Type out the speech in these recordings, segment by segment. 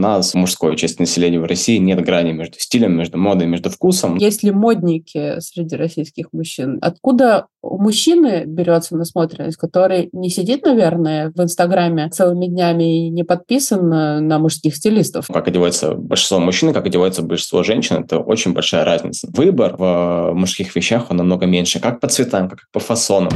нас, мужской части населения в России, нет грани между стилем, между модой, между вкусом. Есть ли модники среди российских мужчин? Откуда у мужчины берется насмотренность, который не сидит, наверное, в Инстаграме целыми днями и не подписан на мужских стилистов? Как одевается большинство мужчин, как одевается большинство женщин, это очень большая разница. Выбор в мужских вещах, он намного меньше, как по цветам, как по фасонам.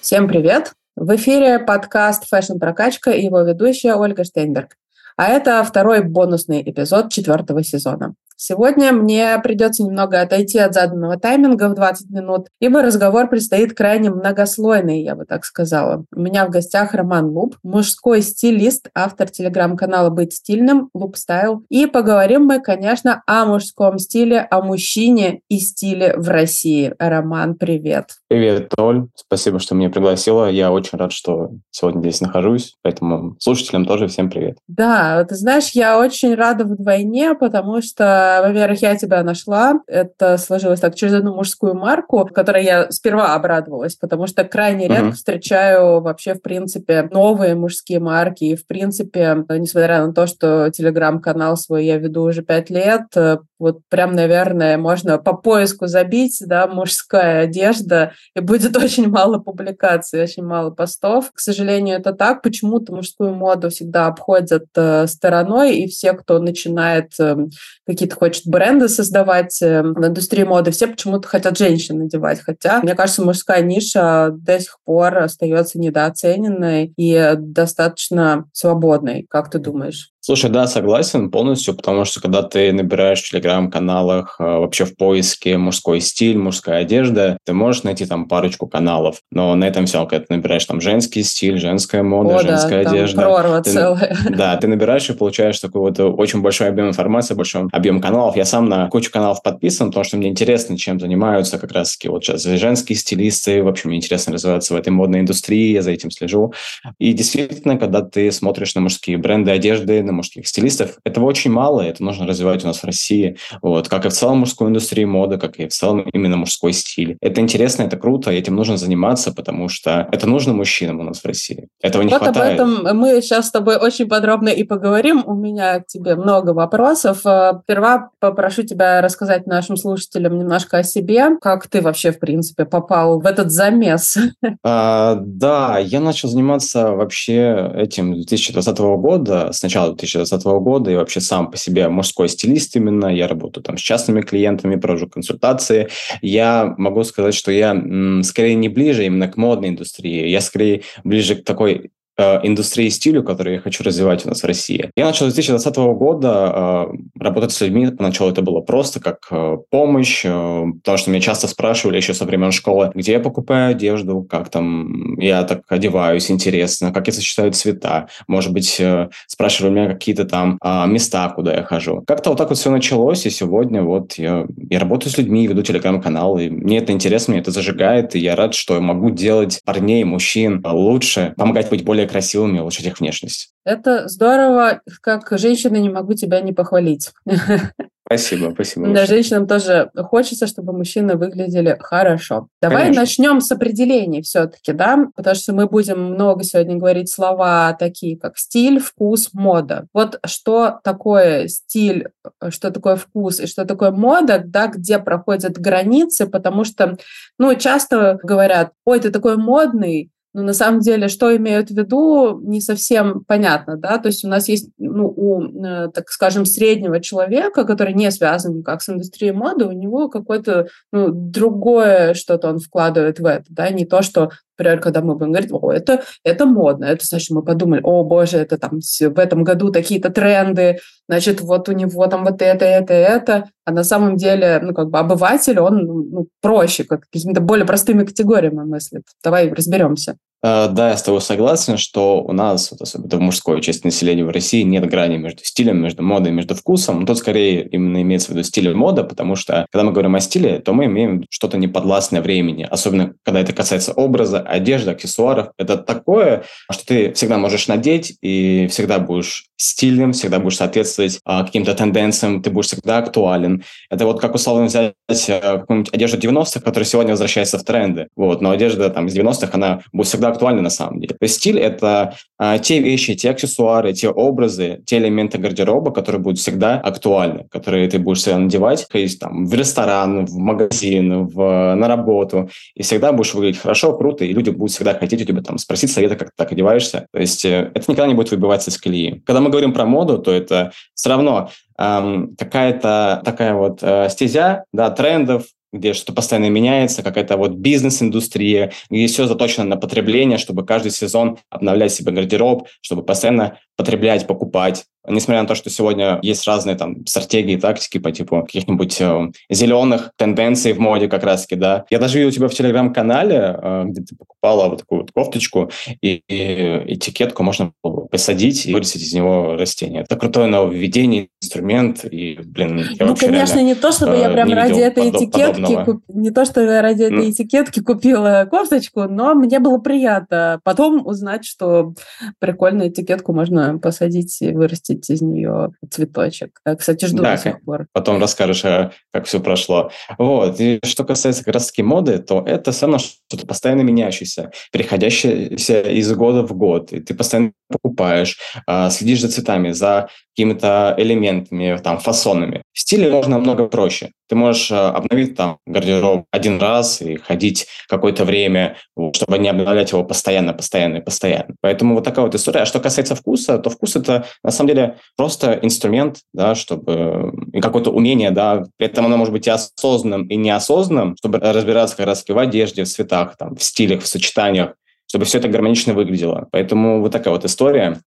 Всем привет! В эфире подкаст «Fashion Прокачка» и его ведущая Ольга Штейнберг. А это второй бонусный эпизод четвертого сезона. Сегодня мне придется немного отойти от заданного тайминга в 20 минут, ибо разговор предстоит крайне многослойный, я бы так сказала. У меня в гостях Роман Луп, мужской стилист, автор телеграм-канала «Быть стильным», Луп Style. И поговорим мы, конечно, о мужском стиле, о мужчине и стиле в России. Роман, привет. Привет, Толь. Спасибо, что меня пригласила. Я очень рад, что сегодня здесь нахожусь, поэтому слушателям тоже всем привет. Да, ты знаешь, я очень рада вдвойне, потому что во-первых, я тебя нашла. Это сложилось так через одну мужскую марку, которой я сперва обрадовалась, потому что крайне mm-hmm. редко встречаю вообще, в принципе, новые мужские марки. И, в принципе, несмотря на то, что телеграм-канал свой я веду уже пять лет, вот прям, наверное, можно по поиску забить, да, мужская одежда, и будет очень мало публикаций, очень мало постов. К сожалению, это так. Почему-то мужскую моду всегда обходят э, стороной, и все, кто начинает э, какие-то хочет бренды создавать э, в индустрии моды, все почему-то хотят женщин надевать. Хотя, мне кажется, мужская ниша до сих пор остается недооцененной и достаточно свободной. Как ты думаешь? Слушай, да, согласен полностью, потому что когда ты набираешь в телеграм-каналах э, вообще в поиске мужской стиль, мужская одежда, ты можешь найти там парочку каналов, но на этом все, когда ты набираешь там женский стиль, женская мода, О, женская да, одежда. Прорва ты, целая. Да, ты набираешь и получаешь такой вот очень большой объем информации, большой объем каналов. Я сам на кучу каналов подписан, потому что мне интересно, чем занимаются как раз-таки вот сейчас женские стилисты, в общем, мне интересно развиваться в этой модной индустрии, я за этим слежу. И действительно, когда ты смотришь на мужские бренды одежды, на мужских стилистов. Этого очень мало, это нужно развивать у нас в России. Вот, как и в целом мужской индустрии моды, как и в целом именно мужской стиль. Это интересно, это круто, этим нужно заниматься, потому что это нужно мужчинам у нас в России. Этого не вот хватает. об этом мы сейчас с тобой очень подробно и поговорим. У меня к тебе много вопросов. Э, сперва попрошу тебя рассказать нашим слушателям немножко о себе. Как ты вообще, в принципе, попал в этот замес? А, да, я начал заниматься вообще этим 2020 года, сначала 2020 года и вообще сам по себе мужской стилист именно. Я работаю там с частными клиентами, провожу консультации. Я могу сказать, что я м, скорее не ближе именно к модной индустрии. Я скорее ближе к такой Э, индустрии стилю, который я хочу развивать у нас в России. Я начал с 2020 года э, работать с людьми. Поначалу это было просто как э, помощь, э, потому что меня часто спрашивали еще со времен школы, где я покупаю одежду, как там я так одеваюсь, интересно, как я сочетаю цвета. Может быть, э, спрашивали меня какие-то там э, места, куда я хожу. Как-то вот так вот все началось, и сегодня вот я, я работаю с людьми, веду телеграм-канал, и мне это интересно, мне это зажигает, и я рад, что я могу делать парней, мужчин лучше, помогать быть более красивыми, улучшить их внешность. Это здорово, как женщина не могу тебя не похвалить. Спасибо, спасибо. Да, женщинам тоже хочется, чтобы мужчины выглядели хорошо. Давай Конечно. начнем с определений все-таки, да, потому что мы будем много сегодня говорить слова такие, как стиль, вкус, мода. Вот что такое стиль, что такое вкус и что такое мода, да, где проходят границы, потому что, ну, часто говорят, ой, ты такой модный, но на самом деле, что имеют в виду, не совсем понятно, да, то есть у нас есть, ну, у, э, так скажем, среднего человека, который не связан никак с индустрией моды, у него какое-то, ну, другое что-то он вкладывает в это, да, не то, что Например, когда мы будем говорить, о, это, это модно, это значит, мы подумали, о, боже, это там в этом году такие-то тренды, значит, вот у него там вот это, это, это, а на самом деле, ну, как бы обыватель, он ну, проще, как какими-то более простыми категориями мыслит. Давай разберемся. Э, да, я с тобой согласен, что у нас, вот особенно в мужской части населения в России, нет грани между стилем, между модой, между вкусом. Тут скорее именно имеется в виду стиль и мода, потому что когда мы говорим о стиле, то мы имеем что-то неподвластное времени, особенно когда это касается образа, одежды, аксессуаров. Это такое, что ты всегда можешь надеть и всегда будешь стильным, всегда будешь соответствовать а, каким-то тенденциям, ты будешь всегда актуален. Это вот как условно взять а, какую-нибудь одежду 90-х, которая сегодня возвращается в тренды. Вот, но одежда там из 90-х, она будет всегда актуальны на самом деле. То есть стиль – это а, те вещи, те аксессуары, те образы, те элементы гардероба, которые будут всегда актуальны, которые ты будешь всегда надевать, то есть там в ресторан, в магазин, в, на работу, и всегда будешь выглядеть хорошо, круто, и люди будут всегда хотеть у тебя там спросить совета, как ты так одеваешься. То есть э, это никогда не будет выбиваться из колеи. Когда мы говорим про моду, то это все равно эм, какая-то такая вот э, стезя, да, трендов, где что-то постоянно меняется, какая-то вот бизнес-индустрия, где все заточено на потребление, чтобы каждый сезон обновлять себе гардероб, чтобы постоянно потреблять, покупать. Несмотря на то, что сегодня есть разные там стратегии, тактики по типу каких-нибудь э, зеленых тенденций в моде как раз-таки, да. Я даже видел у тебя в телеграм-канале, э, где ты покупала вот такую вот кофточку, и, и этикетку можно посадить и вырастить из него растение. Это крутое нововведение, инструмент, и, блин, я Ну, конечно, реально, не то, чтобы э, я прям ради этой этикетки, куп... не то, что я ради этой mm. этикетки купила кофточку, но мне было приятно потом узнать, что прикольную этикетку можно посадить и вырастить из нее цветочек. Кстати, жду да, до сих пор. Потом расскажешь, а, как все прошло. Вот. И что касается как раз-таки моды, то это все равно что-то постоянно меняющееся, переходящееся из года в год. И ты постоянно покупаешь, а, следишь за цветами, за какими-то элементами, там, фасонами. В стиле можно намного проще. Ты можешь а, обновить там гардероб один раз и ходить какое-то время, чтобы не обновлять его постоянно, постоянно и постоянно. Поэтому вот такая вот история. А что касается вкуса, то вкус это на самом деле просто инструмент, да, чтобы и какое-то умение, да, при этом оно может быть и осознанным, и неосознанным, чтобы разбираться как раз в одежде, в цветах, там, в стилях, в сочетаниях, чтобы все это гармонично выглядело. Поэтому вот такая вот история.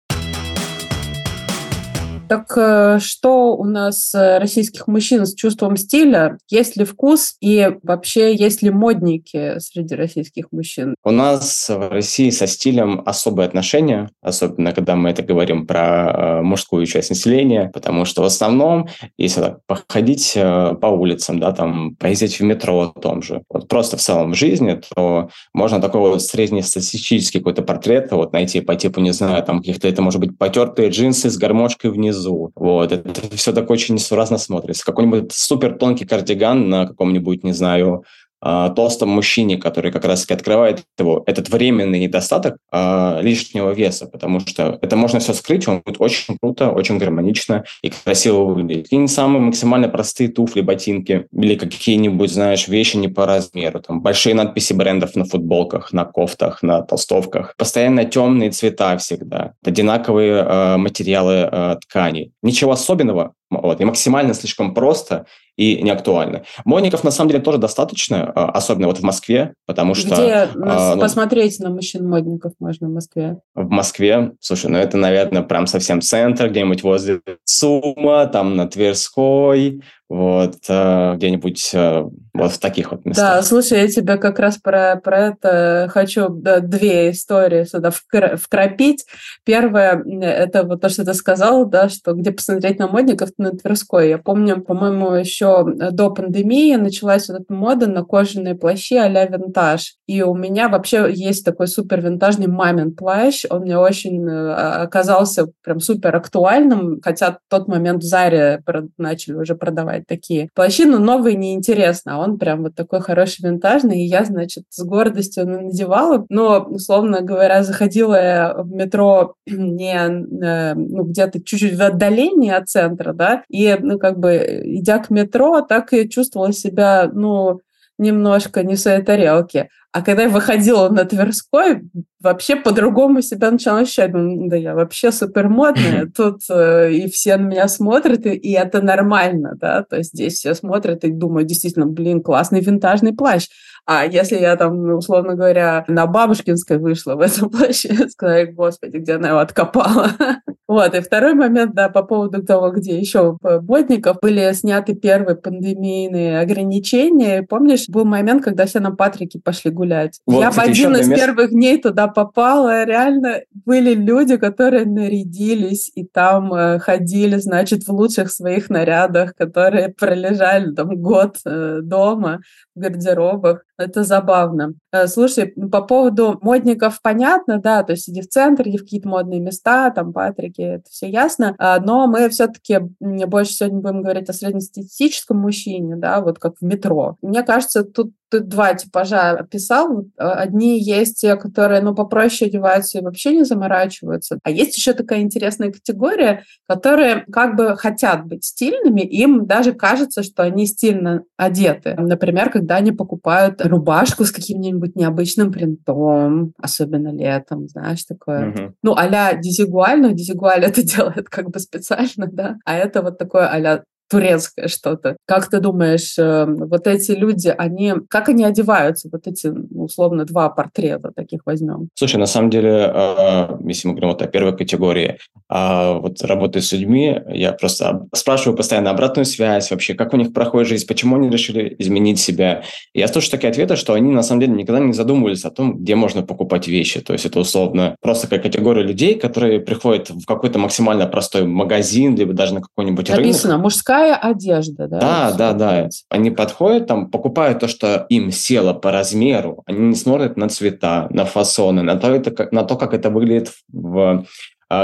Так э, что у нас э, российских мужчин с чувством стиля? Есть ли вкус и вообще есть ли модники среди российских мужчин? У нас в России со стилем особые отношения, особенно когда мы это говорим про э, мужскую часть населения, потому что в основном, если так, походить по улицам, да, там, поездить в метро том же, вот просто в целом в жизни, то можно такой вот среднестатистический какой-то портрет вот найти по типу, не знаю, там каких-то, это может быть потертые джинсы с гармошкой внизу, внизу. Вот. Это все так очень несуразно смотрится. Какой-нибудь супер тонкий кардиган на каком-нибудь, не знаю, толстом мужчине, который как раз-таки открывает его, этот временный недостаток э, лишнего веса, потому что это можно все скрыть, он будет очень круто, очень гармонично и красиво выглядеть. И не самые максимально простые туфли, ботинки или какие-нибудь, знаешь, вещи не по размеру. Там большие надписи брендов на футболках, на кофтах, на толстовках. Постоянно темные цвета всегда, одинаковые э, материалы э, ткани. Ничего особенного, вот, и максимально слишком просто и не актуально. Модников, на самом деле, тоже достаточно, а, особенно вот в Москве, потому что... Где а, ну, посмотреть на мужчин-модников можно в Москве? В Москве? Слушай, ну это, наверное, прям совсем центр, где-нибудь возле ЦУМа, там на Тверской, вот, э, где-нибудь э, вот в таких вот местах. Да, слушай, я тебе как раз про, про это хочу да, две истории сюда вкр- вкрапить. Первое, это вот то, что ты сказал, да, что где посмотреть на модников, на Тверской. Я помню, по-моему, еще до пандемии началась вот эта мода на кожаные плащи а-ля винтаж. И у меня вообще есть такой супер винтажный мамин плащ. Он мне очень э, оказался прям супер актуальным, хотя в тот момент в Заре начали уже продавать покупать такие. Плащи, но новые неинтересно, а он прям вот такой хороший винтажный, и я, значит, с гордостью надевала, но, условно говоря, заходила в метро не э, ну, где-то чуть-чуть в отдалении от центра, да, и, ну, как бы, идя к метро, так и чувствовала себя, ну, немножко не в своей тарелке. А когда я выходила на Тверской, вообще по-другому себя начала ощущать. Да я вообще супер модная, тут э, и все на меня смотрят, и, и это нормально, да, то есть здесь все смотрят и думают, действительно, блин, классный винтажный плащ. А если я там, ну, условно говоря, на Бабушкинской вышла в этом плаще, сказали, господи, где она его откопала. Вот, и второй момент, да, по поводу того, где еще ботников были сняты первые пандемийные ограничения. Помнишь, был момент, когда все на Патрике пошли гулять. Вот, Я кстати, в один из мест... первых дней туда попала. Реально были люди, которые нарядились и там э, ходили, значит, в лучших своих нарядах, которые пролежали там год э, дома в гардеробах. Это забавно. Э, слушай, по поводу модников понятно, да, то есть иди в центр, иди в какие-то модные места, там Патрики, это все ясно, а, но мы все-таки больше сегодня будем говорить о среднестатистическом мужчине, да, вот как в метро. Мне кажется, тут ты два типажа описал. Одни есть те, которые, ну, попроще одеваются и вообще не заморачиваются. А есть еще такая интересная категория, которые как бы хотят быть стильными, им даже кажется, что они стильно одеты. Например, когда они покупают рубашку с каким-нибудь необычным принтом, особенно летом, знаешь, такое. Угу. Ну, а-ля дизигуаль, но дизигуаль это делает как бы специально, да, а это вот такое а турецкое что-то. Как ты думаешь, э, вот эти люди, они, как они одеваются, вот эти, условно, два портрета таких возьмем? Слушай, на самом деле, э, если мы говорим вот о первой категории, а вот работая с людьми, я просто спрашиваю постоянно обратную связь вообще, как у них проходит жизнь, почему они решили изменить себя. И я слышу такие ответы, что они на самом деле никогда не задумывались о том, где можно покупать вещи. То есть это условно просто как категория людей, которые приходят в какой-то максимально простой магазин, либо даже на какой-нибудь Написано, рынок. Написано, мужская дорогая одежда, да? Да, да, да. Они подходят, там, покупают то, что им село по размеру. Они не смотрят на цвета, на фасоны, на то, это, на то как это выглядит в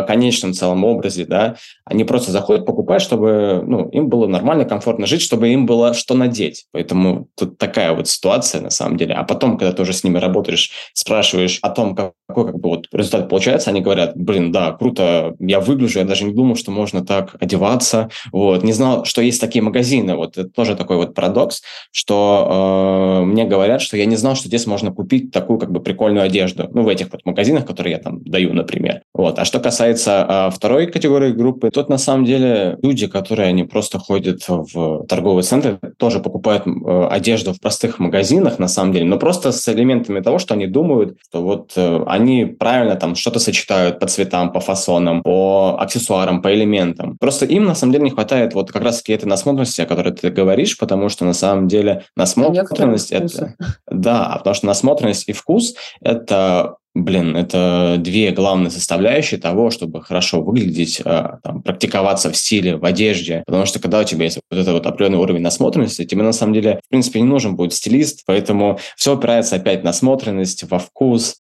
конечном целом образе, да, они просто заходят, покупают, чтобы ну, им было нормально, комфортно жить, чтобы им было что надеть. Поэтому тут такая вот ситуация на самом деле. А потом, когда ты уже с ними работаешь, спрашиваешь о том, какой как бы вот результат получается, они говорят, блин, да, круто, я выгляжу, я даже не думал, что можно так одеваться, вот, не знал, что есть такие магазины, вот, это тоже такой вот парадокс, что э, мне говорят, что я не знал, что здесь можно купить такую как бы прикольную одежду, ну, в этих вот магазинах, которые я там даю, например. Вот. А что касается э, второй категории группы, Тут на самом деле люди, которые они просто ходят в торговые центры, тоже покупают э, одежду в простых магазинах на самом деле, но просто с элементами того, что они думают, что вот э, они правильно там что-то сочетают по цветам, по фасонам, по аксессуарам, по элементам. Просто им на самом деле не хватает вот как раз-таки этой насмотренности, о которой ты говоришь, потому что на самом деле насмотренность это... Да, потому что насмотренность и вкус – это Блин, это две главные составляющие того, чтобы хорошо выглядеть, а, там, практиковаться в стиле, в одежде. Потому что когда у тебя есть вот этот вот определенный уровень насмотренности, тебе на самом деле, в принципе, не нужен будет стилист. Поэтому все опирается опять на насмотренность, во вкус.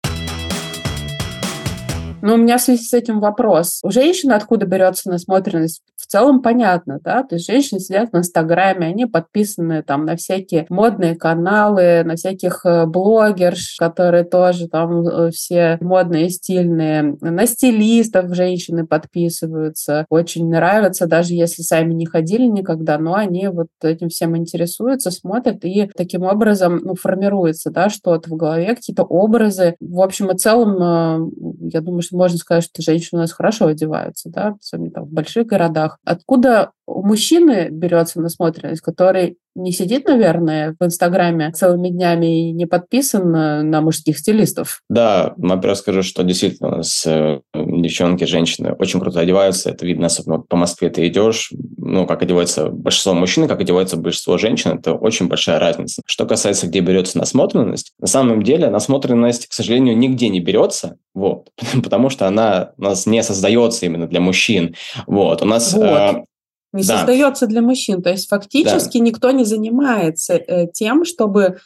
Ну, у меня в связи с этим вопрос. У женщины откуда берется насмотренность? В целом понятно, да? То есть женщины сидят в Инстаграме, они подписаны там на всякие модные каналы, на всяких э, блогерш, которые тоже там э, все модные, стильные. На стилистов женщины подписываются. Очень нравятся, даже если сами не ходили никогда, но они вот этим всем интересуются, смотрят, и таким образом ну, формируется да, что-то в голове, какие-то образы. В общем и целом, э, я думаю, что можно сказать, что женщины у нас хорошо одеваются, да, особенно там в больших городах. Откуда у мужчины берется насмотренность, который не сидит, наверное, в Инстаграме целыми днями и не подписан на мужских стилистов. Да, во-первых, скажу, что действительно у нас э, девчонки, женщины очень круто одеваются. Это видно, особенно по Москве ты идешь, ну, как одевается большинство мужчин, как одевается большинство женщин, это очень большая разница. Что касается, где берется насмотренность, на самом деле насмотренность, к сожалению, нигде не берется, вот, потому что она у нас не создается именно для мужчин. Вот, у нас... Вот. Не да. создается для мужчин. То есть фактически да. никто не занимается э, тем, чтобы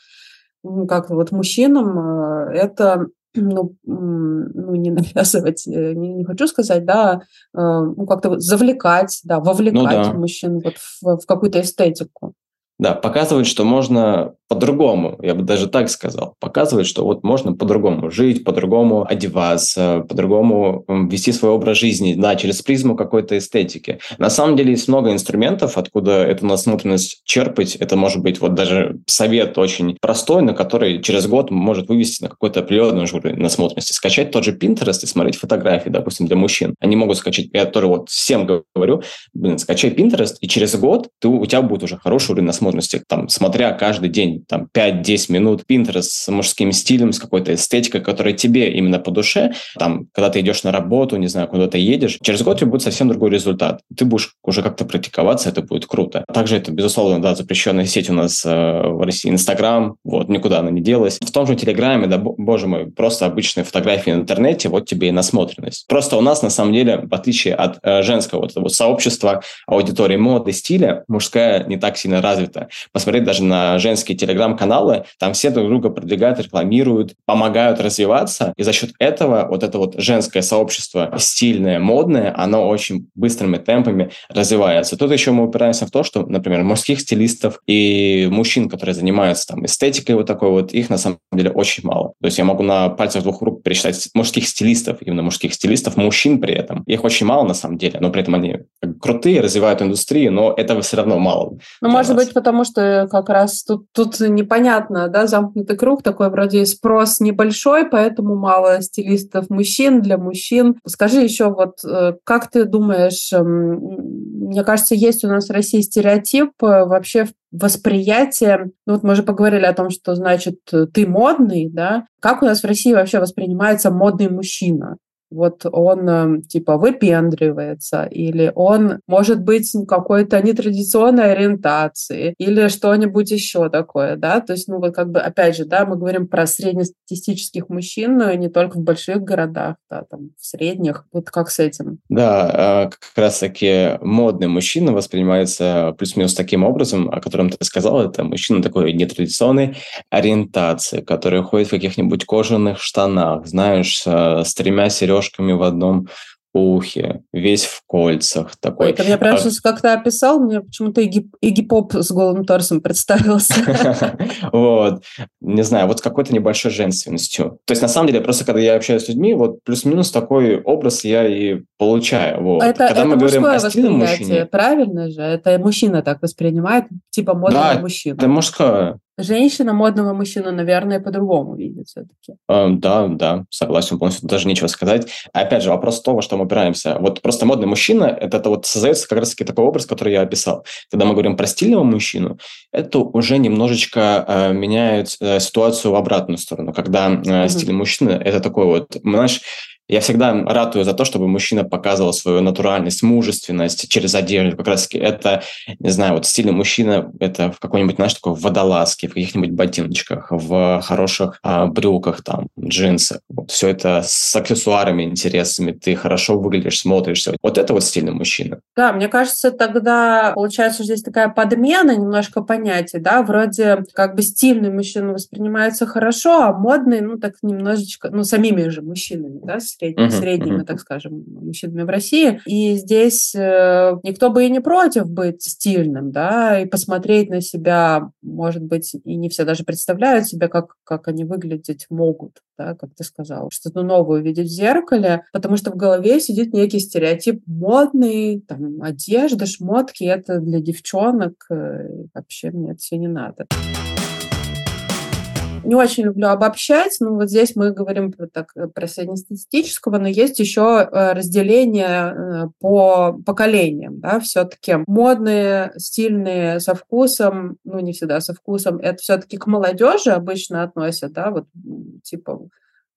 ну, как вот мужчинам э, это ну, ну, не навязывать, э, не, не хочу сказать, да, ну, как-то завлекать, да, вовлекать ну, да. мужчин вот в, в какую-то эстетику. Да, показывать, что можно по-другому, я бы даже так сказал, показывать, что вот можно по-другому жить, по-другому одеваться, по-другому вести свой образ жизни, да, через призму какой-то эстетики. На самом деле есть много инструментов, откуда эту насмотренность черпать. Это может быть вот даже совет очень простой, на который через год может вывести на какой-то определенный уровень насмотренности. Скачать тот же Pinterest и смотреть фотографии, допустим, для мужчин. Они могут скачать, я тоже вот всем говорю, блин, скачай Pinterest, и через год ты, у тебя будет уже хороший уровень насмотренности, там, смотря каждый день, там, 5-10 минут Pinterest с мужским стилем, с какой-то эстетикой, которая тебе именно по душе, там, когда ты идешь на работу, не знаю, куда ты едешь, через год у тебя будет совсем другой результат. Ты будешь уже как-то практиковаться, это будет круто. Также это, безусловно, да, запрещенная сеть у нас э, в России, Инстаграм, вот, никуда она не делась. В том же Телеграме, да, боже мой, просто обычные фотографии в интернете, вот тебе и насмотренность. Просто у нас, на самом деле, в отличие от э, женского вот, вот сообщества, аудитории моды, стиля, мужская не так сильно развита. Посмотреть даже на женские телеграм-каналы, там все друг друга продвигают, рекламируют, помогают развиваться, и за счет этого вот это вот женское сообщество стильное, модное, оно очень быстрыми темпами развивается. Тут еще мы упираемся в то, что, например, мужских стилистов и мужчин, которые занимаются там эстетикой вот такой вот, их на самом деле очень мало. То есть я могу на пальцах двух рук пересчитать мужских стилистов, именно мужских стилистов, мужчин при этом. Их очень мало на самом деле, но при этом они крутые, развивают индустрию, но этого все равно мало. Ну, может нас. быть, потому что как раз тут, тут непонятно, да, замкнутый круг, такой вроде спрос небольшой, поэтому мало стилистов мужчин для мужчин. Скажи еще вот, э, как ты думаешь, эм, мне кажется, есть у нас в России стереотип э, вообще восприятие, ну вот мы уже поговорили о том, что значит ты модный, да, как у нас в России вообще воспринимается модный мужчина? Вот он эм, типа выпендривается, или он может быть какой-то нетрадиционной ориентации, или что-нибудь еще такое, да, то есть, ну вот как бы, опять же, да, мы говорим про среднестатистических мужчин, но не только в больших городах, да, там, в средних, вот как с этим? Да, а, как раз-таки модный мужчина воспринимается плюс-минус таким образом, о котором ты сказал, это мужчина такой нетрадиционной ориентации, который ходит в каких-нибудь кожаных штанах, знаешь, с тремя сережками сережками в одном ухе, весь в кольцах такой. Ой, ты мне прям а... сейчас как-то описал, мне почему-то Игги Поп с голым торсом представился. Вот. Не знаю, вот с какой-то небольшой женственностью. То есть, на самом деле, просто когда я общаюсь с людьми, вот плюс-минус такой образ я и получаю. Это, когда мы говорим о стильном мужчине... правильно же? Это мужчина так воспринимает, типа модного мужчину. это мужское. Женщина модного мужчину, наверное, по-другому видит все-таки. Эм, да, да, согласен полностью. Даже нечего сказать. Опять же, вопрос того, что мы опираемся. Вот просто модный мужчина, это, это вот создается как раз-таки такой образ, который я описал. Когда мы говорим про стильного мужчину, это уже немножечко э, меняет э, ситуацию в обратную сторону. Когда э, mm-hmm. мужчина, это такой вот, знаешь, я всегда ратую за то, чтобы мужчина показывал свою натуральность, мужественность через одежду. Как раз это, не знаю, вот стильный мужчина, это в какой-нибудь, знаешь, такой водолазке, в каких-нибудь ботиночках, в хороших а, брюках, там, джинсах. Вот все это с аксессуарами интересными, ты хорошо выглядишь, смотришься. Вот это вот стильный мужчина. Да, мне кажется, тогда получается здесь такая подмена немножко понятий, да, вроде как бы стильный мужчина воспринимается хорошо, а модный, ну, так немножечко, ну, самими же мужчинами, да, средними, uh-huh, средними uh-huh. так скажем, мужчинами в России. И здесь э, никто бы и не против быть стильным, да, и посмотреть на себя, может быть, и не все даже представляют себя, как, как они выглядеть могут, да, как ты сказал, что-то новое увидеть в зеркале, потому что в голове сидит некий стереотип модный, там, одежда, шмотки, это для девчонок, э, вообще мне это все не надо не очень люблю обобщать, но вот здесь мы говорим про, так, про среднестатистического, но есть еще э, разделение э, по поколениям, да, все-таки модные, стильные, со вкусом, ну, не всегда со вкусом, это все-таки к молодежи обычно относят, да, вот, типа,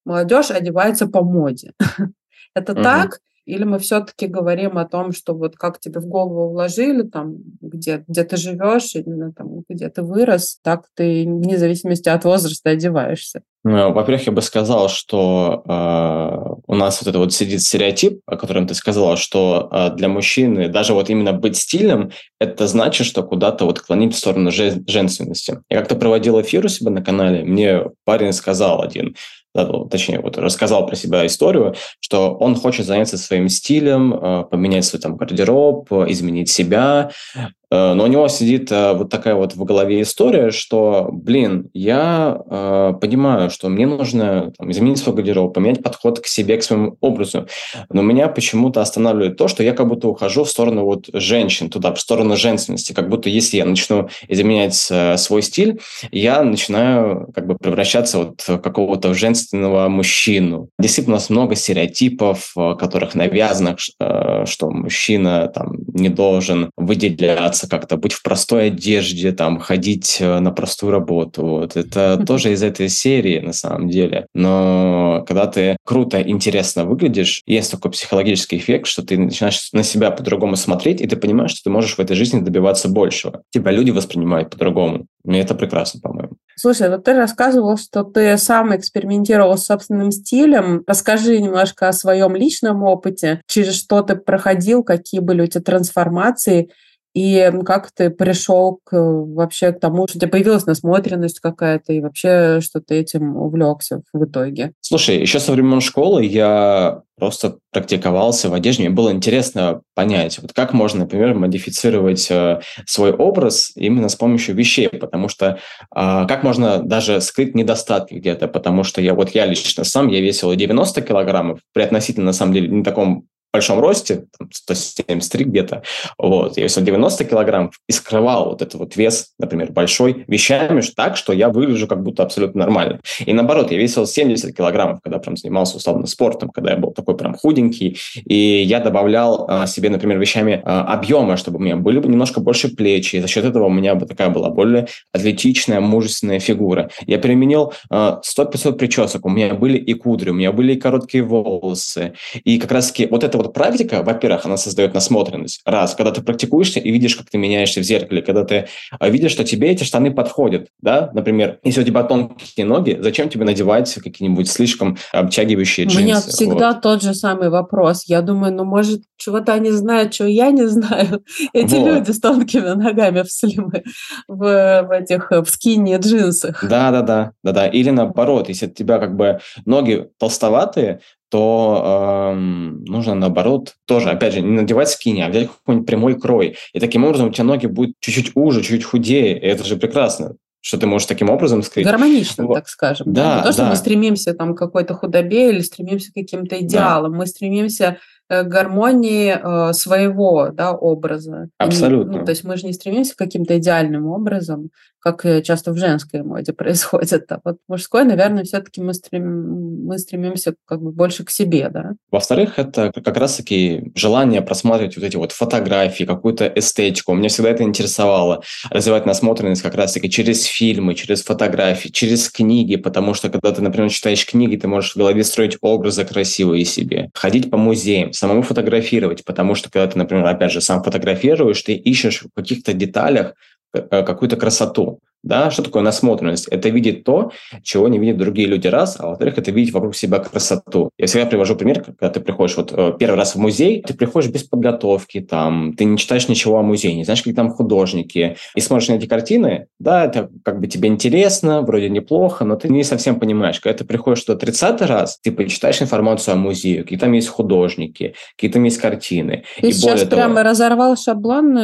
молодежь одевается по моде. Это так, или мы все-таки говорим о том, что вот как тебе в голову вложили, там, где, где ты живешь, именно там, где ты вырос, так ты вне зависимости от возраста одеваешься. Ну, во-первых, я бы сказал, что э, у нас вот это вот сидит стереотип, о котором ты сказала, что э, для мужчины даже вот именно быть стильным, это значит, что куда-то вот клонить в сторону женственности. Я как-то проводил эфир у себя на канале, мне парень сказал один, точнее, вот рассказал про себя историю, что он хочет заняться своим стилем, э, поменять свой там гардероб, изменить себя, Э, но у него сидит э, вот такая вот в голове история, что, блин, я э, понимаю, что мне нужно там, изменить свой гардероб, поменять подход к себе, к своему образу. Но меня почему-то останавливает то, что я как будто ухожу в сторону вот женщин, туда, в сторону женственности. Как будто если я начну изменять э, свой стиль, я начинаю как бы превращаться вот в какого-то женственного мужчину. Действительно, у нас много стереотипов, которых навязано, э, что мужчина там не должен выделяться стараться как-то быть в простой одежде, там, ходить э, на простую работу. Вот. Это тоже из этой серии, на самом деле. Но когда ты круто, интересно выглядишь, есть такой психологический эффект, что ты начинаешь на себя по-другому смотреть, и ты понимаешь, что ты можешь в этой жизни добиваться большего. Тебя люди воспринимают по-другому. И это прекрасно, по-моему. Слушай, вот ты рассказывал, что ты сам экспериментировал с собственным стилем. Расскажи немножко о своем личном опыте, через что ты проходил, какие были у тебя трансформации, И как ты пришел к, вообще к тому, что у тебя появилась насмотренность какая-то, и вообще что ты этим увлекся в итоге? Слушай, еще со времен школы я просто практиковался в одежде. Мне было интересно понять, вот как можно, например, модифицировать э, свой образ именно с помощью вещей, потому что э, как можно даже скрыть недостатки где-то, потому что я вот я лично сам, я весил 90 килограммов, при относительно, на самом деле, не таком большом росте, там, 173 где-то, вот, я весил 90 килограммов и скрывал вот этот вот вес, например, большой, вещами так, что я выгляжу как будто абсолютно нормально. И наоборот, я весил 70 килограммов, когда прям занимался условно спортом, когда я был такой прям худенький, и я добавлял а, себе, например, вещами а, объема, чтобы у меня были бы немножко больше плечи, и за счет этого у меня бы такая была более атлетичная, мужественная фигура. Я применил а, 100-500 причесок, у меня были и кудри, у меня были и короткие волосы, и как раз-таки вот это вот практика, во-первых, она создает насмотренность. Раз, когда ты практикуешься и видишь, как ты меняешься в зеркале, когда ты а, видишь, что тебе эти штаны подходят, да, например, если у тебя тонкие ноги, зачем тебе надевать какие-нибудь слишком обтягивающие джинсы? У меня всегда вот. тот же самый вопрос. Я думаю, ну, может, чего-то они знают, чего я не знаю. Эти вот. люди с тонкими ногами в слимы, в, в этих, в скине джинсах. Да-да-да, да-да. Или наоборот, если у тебя как бы ноги толстоватые, то эм, нужно, наоборот, тоже, опять же, не надевать скини, а взять какой-нибудь прямой крой. И таким образом у тебя ноги будут чуть-чуть уже, чуть худее. И это же прекрасно что ты можешь таким образом скрыть. Гармонично, вот. так скажем. Да, Не то, что да. мы стремимся там, к какой-то худобе или стремимся к каким-то идеалам. Да. Мы стремимся Э, гармонии э, своего да, образа. Абсолютно. ну, то есть мы же не стремимся к каким-то идеальным образом, как часто в женской моде происходит. А вот мужской, наверное, все-таки мы, стрем... мы стремимся как бы больше к себе. Да? Во-вторых, это как раз-таки желание просматривать вот эти вот фотографии, какую-то эстетику. Меня всегда это интересовало. Развивать насмотренность как раз-таки через фильмы, через фотографии, через книги, потому что когда ты, например, читаешь книги, ты можешь в голове строить образы красивые себе. Ходить по музеям, самому фотографировать, потому что когда ты, например, опять же, сам фотографируешь, ты ищешь в каких-то деталях э, какую-то красоту. Да, что такое насмотренность? Это видеть то, чего не видят другие люди, раз, а во-вторых, это видеть вокруг себя красоту. Я всегда привожу пример, когда ты приходишь вот э, первый раз в музей, ты приходишь без подготовки, там, ты не читаешь ничего о музее, не знаешь, какие там художники, и смотришь на эти картины, да, это как бы тебе интересно, вроде неплохо, но ты не совсем понимаешь. Когда ты приходишь туда 30 раз, ты почитаешь информацию о музее, какие там есть художники, какие там есть картины. Ты и сейчас того... прямо разорвал шаблон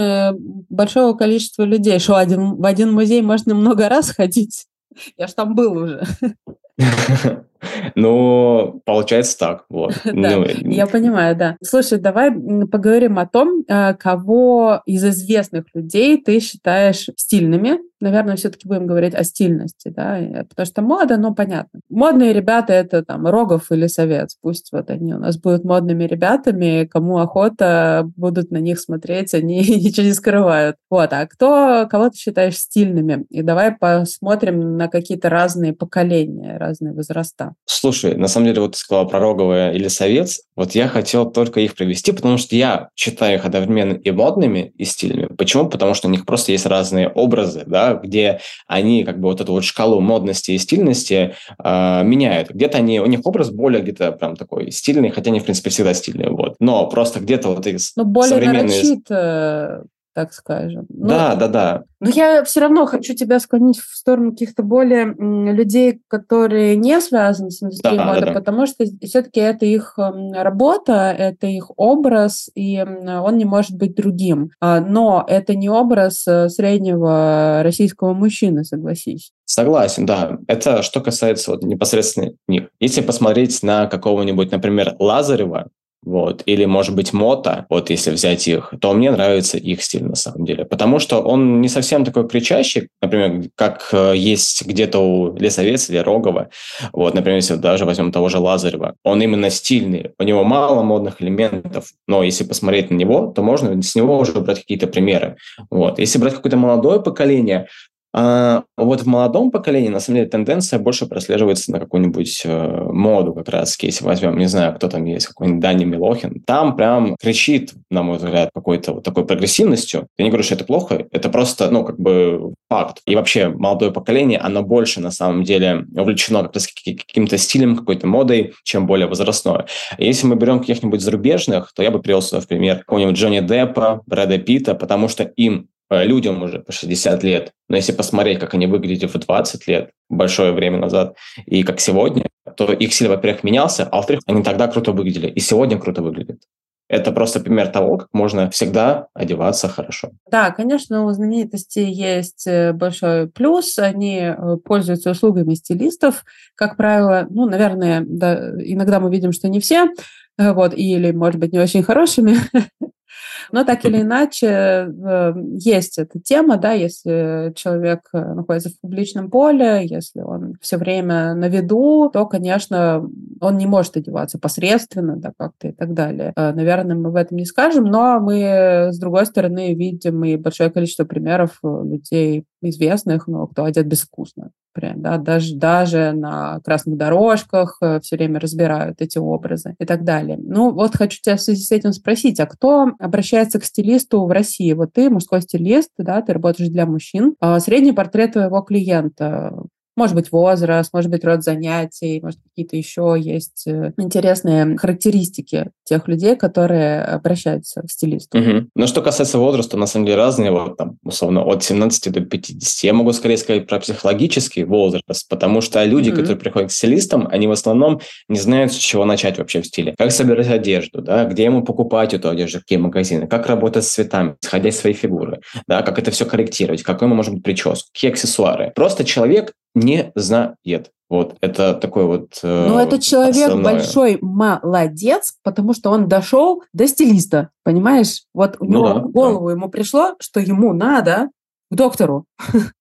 большого количества людей, что один, в один музей можно много раз ходить. Я ж там был уже. Ну, получается так. Вот. Да, ну, я понимаю, да. Слушай, давай поговорим о том, э, кого из известных людей ты считаешь стильными. Наверное, все-таки будем говорить о стильности, да, потому что мода, ну, понятно. Модные ребята — это там Рогов или Совет. Пусть вот они у нас будут модными ребятами, кому охота, будут на них смотреть, они ничего не скрывают. Вот, а кто, кого ты считаешь стильными? И давай посмотрим на какие-то разные поколения, разные возраста. Слушай, на самом деле, вот ты сказала про Роговое или Совет, вот я хотел только их привести, потому что я считаю их одновременно и модными, и стильными. Почему? Потому что у них просто есть разные образы, да, где они как бы вот эту вот шкалу модности и стильности э, меняют. Где-то они, у них образ более где-то прям такой стильный, хотя они, в принципе, всегда стильные, вот. Но просто где-то вот из Но более современные... нарочит, так скажем. Да, ну, да, да. Но я все равно хочу тебя склонить в сторону каких-то более людей, которые не связаны с индустрией да, моды, да, да. потому что все-таки это их работа, это их образ, и он не может быть другим. А, но это не образ э, среднего российского мужчины, согласись. Согласен, да. Это что касается вот непосредственно них. Если посмотреть на какого-нибудь, например, Лазарева, вот, или, может быть, Мота, вот если взять их, то мне нравится их стиль на самом деле, потому что он не совсем такой кричащий, например, как э, есть где-то у Лесовец или Рогова, вот, например, если даже возьмем того же Лазарева, он именно стильный, у него мало модных элементов, но если посмотреть на него, то можно с него уже брать какие-то примеры, вот, если брать какое-то молодое поколение, А, вот в молодом поколении, на самом деле, тенденция больше прослеживается на какую-нибудь э, моду как раз. Если возьмем, не знаю, кто там есть, какой-нибудь Дани Милохин, там прям кричит, на мой взгляд, какой-то вот такой прогрессивностью. Я не говорю, что это плохо, это просто, ну, как бы факт. И вообще молодое поколение, оно больше, на самом деле, увлечено как раз каким-то стилем, какой-то модой, чем более возрастное. Если мы берем каких-нибудь зарубежных, то я бы привел сюда в пример какого-нибудь Джонни Деппа, Брэда Питта, потому что им людям уже по 60 лет. Но если посмотреть, как они выглядели в 20 лет, большое время назад, и как сегодня, то их стиль, во-первых, менялся, а во-вторых, они тогда круто выглядели, и сегодня круто выглядят. Это просто пример того, как можно всегда одеваться хорошо. Да, конечно, у знаменитостей есть э, большой плюс. Они э, пользуются услугами стилистов. Как правило, ну, наверное, да, иногда мы видим, что не все, вот, или, может быть, не очень хорошими, Но так или иначе, э, есть эта тема, да, если человек э, находится в публичном поле, если он все время на виду, то, конечно, он не может одеваться посредственно, да, как-то и так далее. Э, наверное, мы в этом не скажем, но мы, с другой стороны, видим и большое количество примеров людей известных, но кто одет безвкусно. Прям, да, даже, даже на красных дорожках э, все время разбирают эти образы и так далее. Ну, вот хочу тебя в связи с этим спросить, а кто обращается к стилисту в России? Вот ты мужской стилист, да, ты работаешь для мужчин. А средний портрет твоего клиента может быть, возраст, может быть, род занятий, может, какие-то еще есть э, интересные характеристики тех людей, которые обращаются к стилисту. Угу. Но что касается возраста, на самом деле разные, вот там, условно, от 17 до 50. Я могу скорее сказать про психологический возраст, потому что люди, угу. которые приходят к стилистам, они в основном не знают, с чего начать вообще в стиле. Как собирать одежду, да, где ему покупать эту одежду, какие магазины, как работать с цветами, исходя из своей фигуры, да, как это все корректировать, какой ему может быть прическа, какие аксессуары. Просто человек не знает. Вот это такой вот. Э, Но этот человек основное. большой молодец, потому что он дошел до стилиста, понимаешь? Вот у ну, него да, в голову да. ему пришло, что ему надо к доктору.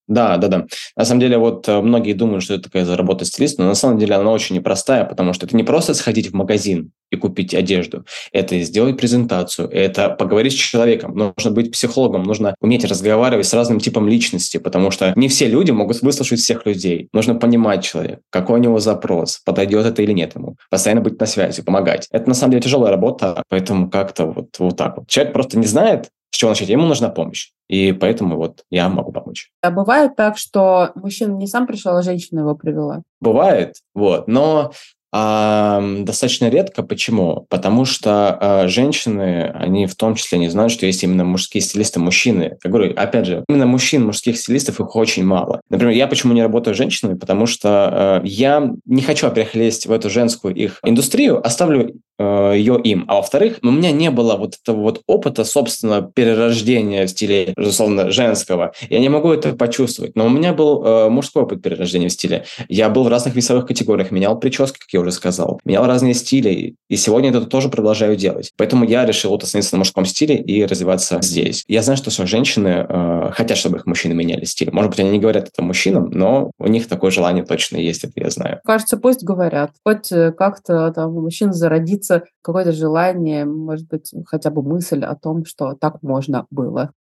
Да, да, да. На самом деле, вот э, многие думают, что это такая заработа стилист, но на самом деле она очень непростая, потому что это не просто сходить в магазин и купить одежду, это сделать презентацию, это поговорить с человеком, нужно быть психологом, нужно уметь разговаривать с разным типом личности, потому что не все люди могут выслушать всех людей. Нужно понимать человека, какой у него запрос, подойдет это или нет ему, постоянно быть на связи, помогать. Это на самом деле тяжелая работа, поэтому как-то вот, вот так вот. Человек просто не знает, чего начать? Ему нужна помощь. И поэтому вот я могу помочь. А бывает так, что мужчина не сам пришел, а женщина его привела? Бывает, вот. Но а, достаточно редко. Почему? Потому что а, женщины, они в том числе не знают, что есть именно мужские стилисты, мужчины. Я говорю, опять же, именно мужчин, мужских стилистов, их очень мало. Например, я почему не работаю с женщинами? Потому что а, я не хочу, во-первых, лезть в эту женскую их индустрию, оставлю ее им. А во-вторых, у меня не было вот этого вот опыта, собственно, перерождения в стиле, безусловно, женского. Я не могу это почувствовать. Но у меня был э, мужской опыт перерождения в стиле. Я был в разных весовых категориях, менял прически, как я уже сказал. Менял разные стили, и сегодня это тоже продолжаю делать. Поэтому я решил вот остановиться на мужском стиле и развиваться здесь. Я знаю, что женщины э, хотят, чтобы их мужчины меняли стиль. Может быть, они не говорят это мужчинам, но у них такое желание точно есть, это я знаю. Кажется, пусть говорят. Хоть э, как-то там у мужчин зародится какое-то желание, может быть, хотя бы мысль о том, что так можно было.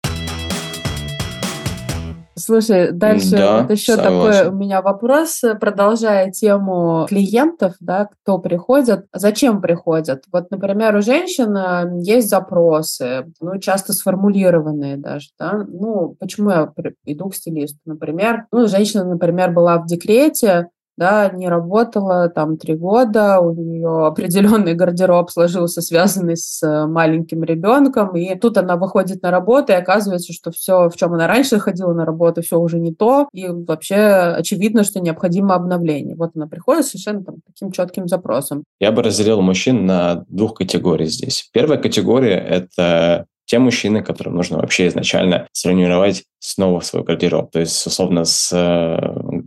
Слушай, дальше да, вот еще согласен. такой у меня вопрос, продолжая тему клиентов, да, кто приходит, зачем приходят. Вот, например, у женщин э, есть запросы, ну, часто сформулированные даже, да, ну, почему я иду к стилисту, например, ну, женщина, например, была в декрете, да, не работала там три года, у нее определенный гардероб сложился, связанный с э, маленьким ребенком, и тут она выходит на работу, и оказывается, что все, в чем она раньше ходила на работу, все уже не то, и вообще очевидно, что необходимо обновление. Вот она приходит совершенно там, таким четким запросом. Я бы разделил мужчин на двух категорий здесь. Первая категория – это те мужчины, которым нужно вообще изначально сформировать снова свой гардероб. То есть, условно, с э,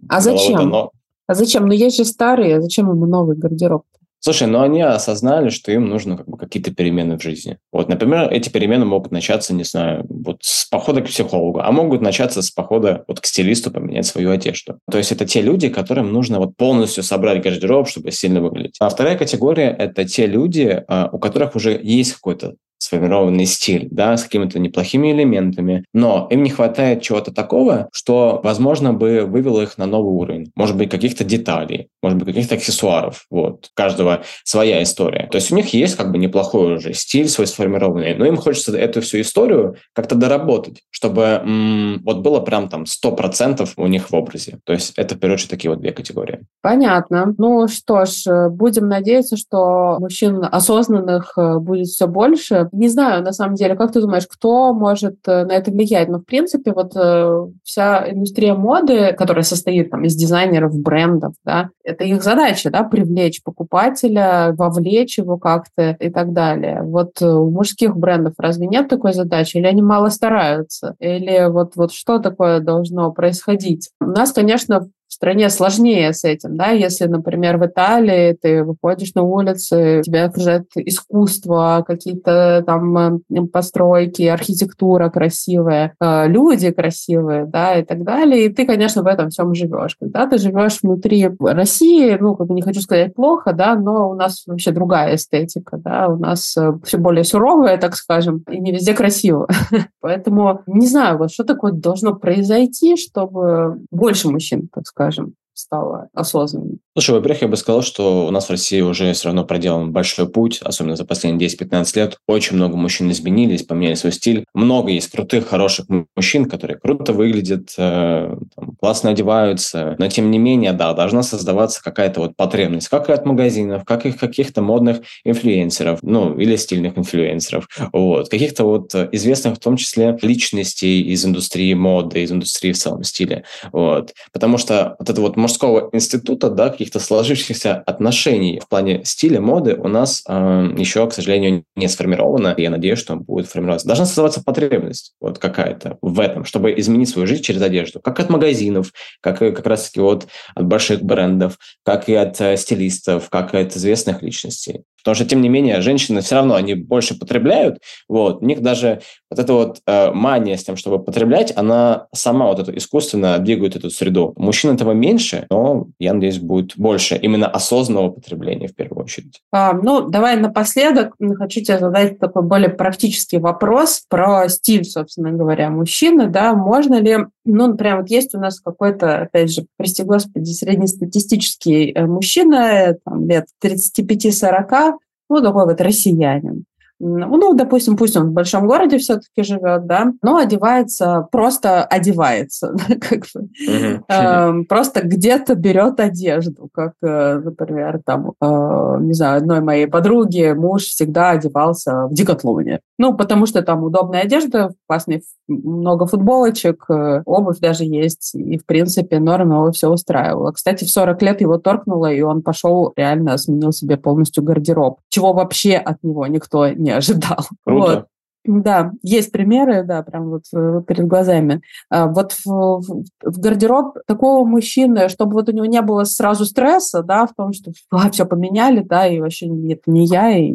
А зачем? До ног. А зачем? Ну, есть же старые, а зачем ему новый гардероб? Слушай, ну они осознали, что им нужно как бы, какие-то перемены в жизни. Вот, например, эти перемены могут начаться, не знаю, вот с похода к психологу, а могут начаться с похода вот к стилисту поменять свою одежду. То есть это те люди, которым нужно вот полностью собрать гардероб, чтобы сильно выглядеть. А вторая категория – это те люди, а, у которых уже есть какой-то сформированный стиль, да, с какими-то неплохими элементами, но им не хватает чего-то такого, что, возможно, бы вывело их на новый уровень. Может быть, каких-то деталей, может быть, каких-то аксессуаров. Вот. У каждого своя история. То есть у них есть как бы неплохой уже стиль свой сформированный, но им хочется эту всю историю как-то доработать, чтобы м- вот было прям там 100% у них в образе. То есть это, в первую очередь, такие вот две категории. Понятно. Ну что ж, будем надеяться, что мужчин осознанных э, будет все больше. Не знаю, на самом деле, как ты думаешь, кто может э, на это влиять? Но, ну, в принципе, вот э, вся индустрия моды, которая состоит там из дизайнеров, брендов, да, это их задача, да, привлечь покупателя, вовлечь его как-то и так далее. Вот у мужских брендов разве нет такой задачи? Или они мало стараются? Или вот, вот что такое должно происходить? У нас, конечно, стране сложнее с этим, да, если, например, в Италии ты выходишь на улицы, тебя окружает искусство, какие-то там э, постройки, архитектура красивая, э, люди красивые, да, и так далее, и ты, конечно, в этом всем живешь. Когда ты живешь внутри России, ну, как бы не хочу сказать плохо, да, но у нас вообще другая эстетика, да, у нас э, все более суровая, так скажем, и не везде красиво. Поэтому не знаю, вот что такое должно произойти, чтобы больше мужчин, так сказать, скажем, стало осознанным. Слушай, во-первых, я бы сказал, что у нас в России уже все равно проделан большой путь, особенно за последние 10-15 лет. Очень много мужчин изменились, поменяли свой стиль. Много есть крутых, хороших мужчин, которые круто выглядят, э, там, классно одеваются. Но, тем не менее, да, должна создаваться какая-то вот потребность, как от магазинов, как и каких-то модных инфлюенсеров, ну, или стильных инфлюенсеров, вот, каких-то вот известных, в том числе, личностей из индустрии моды, из индустрии в целом стиля, вот. Потому что вот это вот мужского института, да, каких-то сложившихся отношений в плане стиля, моды у нас э, еще, к сожалению, не сформировано. Я надеюсь, что будет формироваться. Должна создаваться потребность вот какая-то в этом, чтобы изменить свою жизнь через одежду. Как от магазинов, как и как раз-таки вот от больших брендов, как и от э, стилистов, как и от известных личностей. Потому что, тем не менее, женщины все равно, они больше потребляют. Вот. У них даже вот эта вот э, мания с тем, чтобы потреблять, она сама вот эту искусственно двигает эту среду. Мужчин этого меньше, но, я надеюсь, будет больше именно осознанного потребления в первую очередь. А, ну, давай напоследок хочу тебе задать такой более практический вопрос про стиль, собственно говоря, мужчины. Да? Можно ли, ну, прям вот есть у нас какой-то, опять же, прости господи, среднестатистический э, мужчина, там, лет 35-40, ну, такой вот россиянин. Ну, допустим, пусть он в большом городе все-таки живет, да, но одевается, просто одевается, как бы. Mm-hmm. просто где-то берет одежду, как, э, например, там, э, не знаю, одной моей подруги муж всегда одевался в декатлоне. Ну, потому что там удобная одежда, классный, много футболочек, э, обувь даже есть, и, в принципе, норм его все устраивало. Кстати, в 40 лет его торкнуло, и он пошел, реально сменил себе полностью гардероб, чего вообще от него никто не ожидал. Круто. Вот. Да, есть примеры, да, прям вот э, перед глазами. А, вот в, в, в гардероб такого мужчины, чтобы вот у него не было сразу стресса, да, в том, что а, все поменяли, да, и вообще нет, не я, и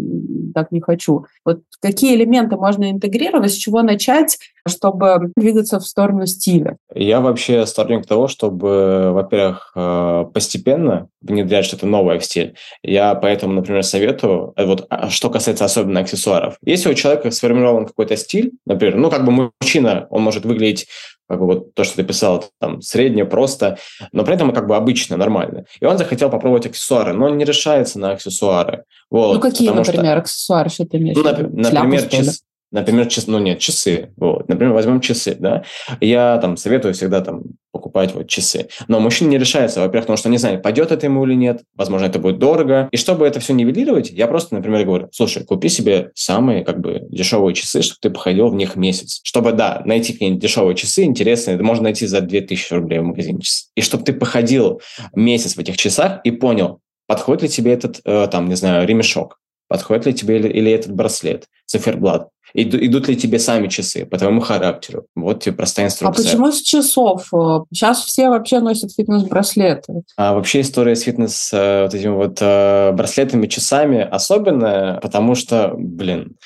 так не хочу. Вот какие элементы можно интегрировать, с чего начать, чтобы двигаться в сторону стиля? Я вообще сторонник того, чтобы, во-первых, э, постепенно внедрять что-то новое в стиль. Я поэтому, например, советую, э, вот а, что касается особенно аксессуаров. Если у человека сформирован какой-то стиль, например, ну, как бы мужчина, он может выглядеть как бы вот то, что ты писал, там, среднее, просто, но при этом как бы обычно, нормально. И он захотел попробовать аксессуары, но он не решается на аксессуары. Вот, ну, какие, например, что... аксессуары, что ты имеешь ну, виду? Например, час, Например, час, ну нет, часы. Вот. Например, возьмем часы, да. Я там советую всегда там покупать вот часы. Но мужчина не решается, во-первых, потому что не знает, пойдет это ему или нет. Возможно, это будет дорого. И чтобы это все нивелировать, я просто, например, говорю, слушай, купи себе самые как бы дешевые часы, чтобы ты походил в них месяц. Чтобы, да, найти какие-нибудь дешевые часы интересные, это можно найти за 2000 рублей в магазине часы. И чтобы ты походил месяц в этих часах и понял, подходит ли тебе этот, э, там, не знаю, ремешок, подходит ли тебе или, или этот браслет, циферблат идут ли тебе сами часы по твоему характеру. Вот тебе простая а инструкция. А почему с часов? Сейчас все вообще носят фитнес-браслеты. А вообще история с фитнес э, вот этими вот э, браслетами, часами особенная, потому что, блин,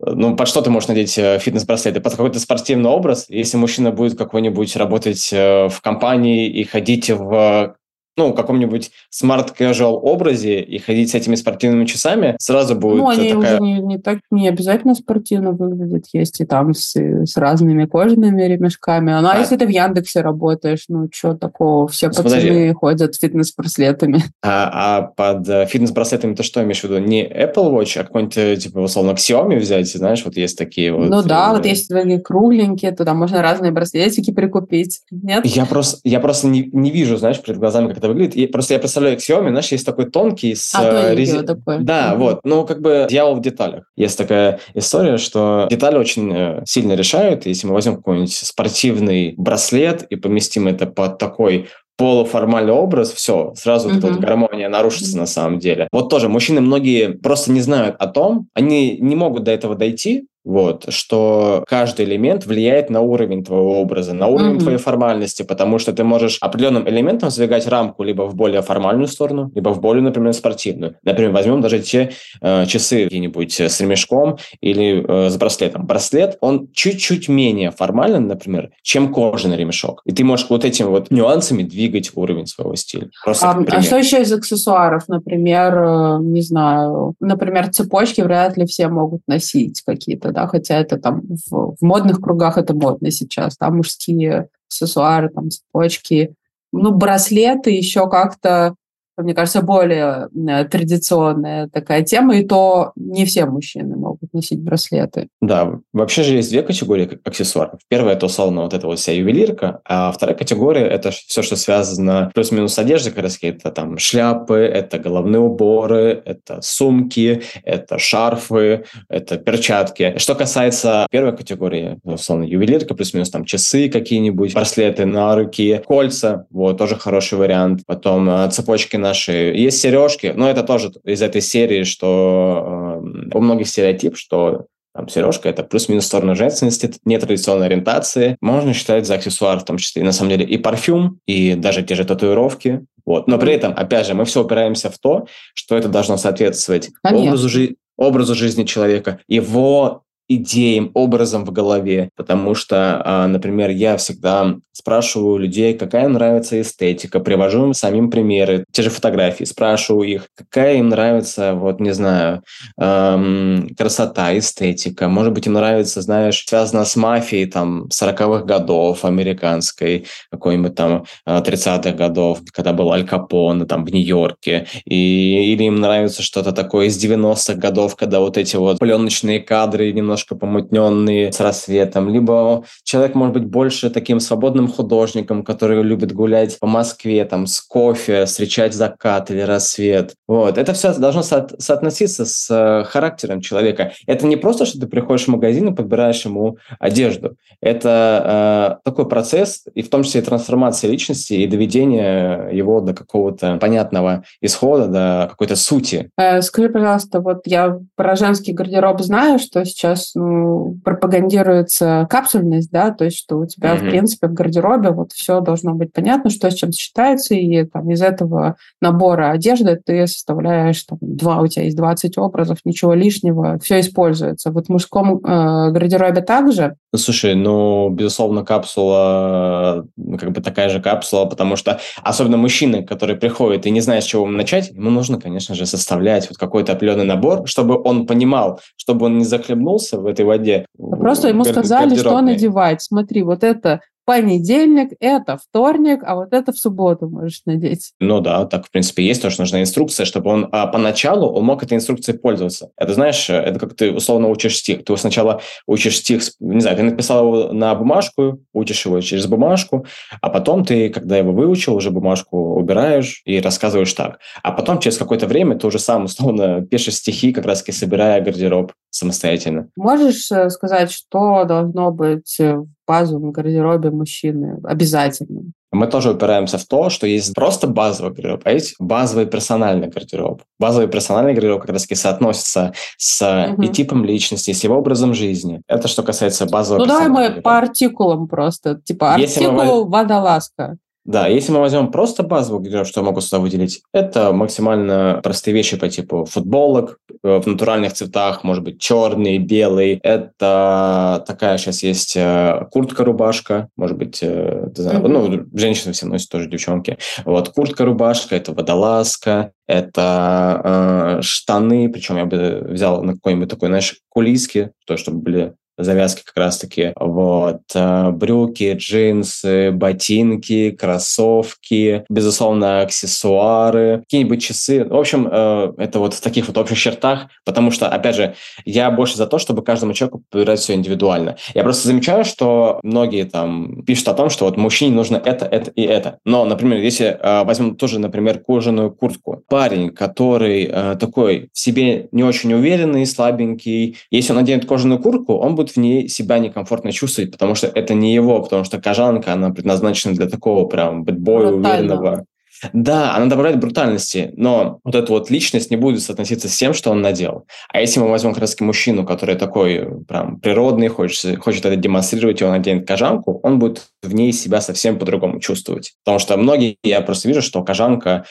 ну, под что ты можешь надеть э, фитнес-браслеты? Под какой-то спортивный образ? Если мужчина будет какой-нибудь работать в компании и ходить в ну, каком-нибудь smart-casual образе и ходить с этими спортивными часами, сразу будет Ну, они такая... уже не, не так, не обязательно спортивно выглядят, есть и там с, с разными кожаными ремешками. Ну, а, а если ты в Яндексе работаешь, ну, что такого, все ну, пацаны Смотри. ходят с фитнес-браслетами. А, а под э, фитнес-браслетами ты что имеешь в виду? Не Apple Watch, а какой-нибудь, э, типа, условно, Xiaomi взять, знаешь, вот есть такие вот... Ну да, вот есть такие кругленькие, туда можно разные браслетики прикупить, нет? Я просто, я просто не, не вижу, знаешь, перед глазами, как это выглядит. И просто я представляю Xiaomi, знаешь, есть такой тонкий с а, рези... такой. Да, mm-hmm. вот. Ну, как бы дьявол в деталях. Есть такая история, что детали очень э, сильно решают. Если мы возьмем какой-нибудь спортивный браслет и поместим это под такой полуформальный образ, все, сразу mm-hmm. вот гармония нарушится mm-hmm. на самом деле. Вот тоже мужчины многие просто не знают о том, они не могут до этого дойти, вот, что каждый элемент влияет на уровень твоего образа, на уровень mm-hmm. твоей формальности, потому что ты можешь определенным элементом сдвигать рамку либо в более формальную сторону, либо в более, например, спортивную. Например, возьмем даже те э, часы какие-нибудь с ремешком или э, с браслетом. Браслет, он чуть-чуть менее формальный, например, чем кожаный ремешок. И ты можешь вот этими вот нюансами двигать уровень своего стиля. Просто а, а что еще из аксессуаров? Например, э, не знаю, например, цепочки вряд ли все могут носить какие-то да, хотя это там в, в модных кругах это модно сейчас, да, мужские аксессуары, там, цепочки, ну, браслеты еще как-то мне кажется, более э, традиционная такая тема, и то не все мужчины могут носить браслеты. Да, вообще же есть две категории аксессуаров. Первая – это, условно, вот эта вот вся ювелирка, а вторая категория – это все, что связано плюс-минус с одеждой, как раз это там шляпы, это головные уборы, это сумки, это шарфы, это перчатки. Что касается первой категории, условно, ювелирка, плюс-минус там часы какие-нибудь, браслеты на руки, кольца, вот, тоже хороший вариант. Потом э, цепочки наши. Есть сережки, но это тоже из этой серии, что э, у многих стереотип, что там, сережка – это плюс-минус сторона женственности, нетрадиционной ориентации. Можно считать за аксессуар в том числе, на самом деле, и парфюм, и даже те же татуировки. Вот. Но при этом, опять же, мы все упираемся в то, что это должно соответствовать образу, жи- образу жизни человека, его идеям, образом в голове, потому что, а, например, я всегда спрашиваю людей, какая нравится эстетика, привожу им самим примеры, те же фотографии, спрашиваю их, какая им нравится, вот, не знаю, эм, красота, эстетика, может быть, им нравится, знаешь, связано с мафией, там, 40-х годов американской, какой-нибудь там 30-х э, годов, когда был Аль Капоне, там, в Нью-Йорке, и, или им нравится что-то такое из 90-х годов, когда вот эти вот пленочные кадры немного немножко помутненные с рассветом, либо человек может быть больше таким свободным художником, который любит гулять по Москве там с кофе, встречать закат или рассвет. Вот. Это все должно со- соотноситься с э, характером человека. Это не просто, что ты приходишь в магазин и подбираешь ему одежду. Это э, такой процесс, и в том числе и трансформация личности, и доведение его до какого-то понятного исхода, до какой-то сути. Э, скажи, пожалуйста, вот я про женский гардероб знаю, что сейчас сейчас ну, пропагандируется капсульность, да, то есть что у тебя, mm-hmm. в принципе, в гардеробе вот все должно быть понятно, что с чем сочетается, и там из этого набора одежды ты составляешь там два, у тебя есть 20 образов, ничего лишнего, все используется. Вот в мужском э, гардеробе также? Ну, слушай, ну, безусловно, капсула, ну, как бы такая же капсула, потому что особенно мужчины, которые приходят и не знают, с чего начать, ему нужно, конечно же, составлять вот какой-то определенный набор, чтобы он понимал, чтобы он не захлебнулся, в этой воде. Просто ему сказали, что надевать. Смотри, вот это понедельник, это вторник, а вот это в субботу можешь надеть. Ну да, так в принципе есть, потому что нужна инструкция, чтобы он а, поначалу он мог этой инструкцией пользоваться. Это знаешь, это как ты условно учишь стих. Ты сначала учишь стих, не знаю, ты написал его на бумажку, учишь его через бумажку, а потом ты, когда его выучил, уже бумажку убираешь и рассказываешь так. А потом через какое-то время ты уже сам условно пишешь стихи, как раз-таки собирая гардероб самостоятельно. Можешь э, сказать, что должно быть в базовом гардеробе мужчины обязательно? Мы тоже упираемся в то, что есть просто базовый гардероб, а есть базовый персональный гардероб. Базовый персональный гардероб как раз-таки соотносится с угу. и типом личности, с его образом жизни. Это что касается базового Ну давай мы гардероба. по артикулам просто. Типа артикул мы... водолазка. Да, если мы возьмем просто базовую что я могу сюда выделить, это максимально простые вещи по типу футболок э, в натуральных цветах, может быть, черный, белый. Это такая сейчас есть э, куртка-рубашка, может быть, э, ты знаешь, mm-hmm. ну, женщины все носят тоже, девчонки. Вот, куртка-рубашка, это водолазка, это э, штаны, причем я бы взял на какой-нибудь такой, знаешь, кулиски, то, чтобы были завязки как раз-таки. Вот. Э, брюки, джинсы, ботинки, кроссовки, безусловно, аксессуары, какие-нибудь часы. В общем, э, это вот в таких вот общих чертах, потому что, опять же, я больше за то, чтобы каждому человеку подбирать все индивидуально. Я просто замечаю, что многие там пишут о том, что вот мужчине нужно это, это и это. Но, например, если э, возьмем тоже, например, кожаную куртку. Парень, который такой в себе не очень уверенный, слабенький, если он наденет кожаную куртку, он будет будет в ней себя некомфортно чувствовать, потому что это не его, потому что кожанка, она предназначена для такого прям бэтбоя, уверенного. Да, она добавляет брутальности, но вот эта вот личность не будет соотноситься с тем, что он надел. А если мы возьмем как раз мужчину, который такой прям природный, хочет, хочет это демонстрировать, и он наденет кожанку, он будет в ней себя совсем по-другому чувствовать. Потому что многие, я просто вижу, что кожанка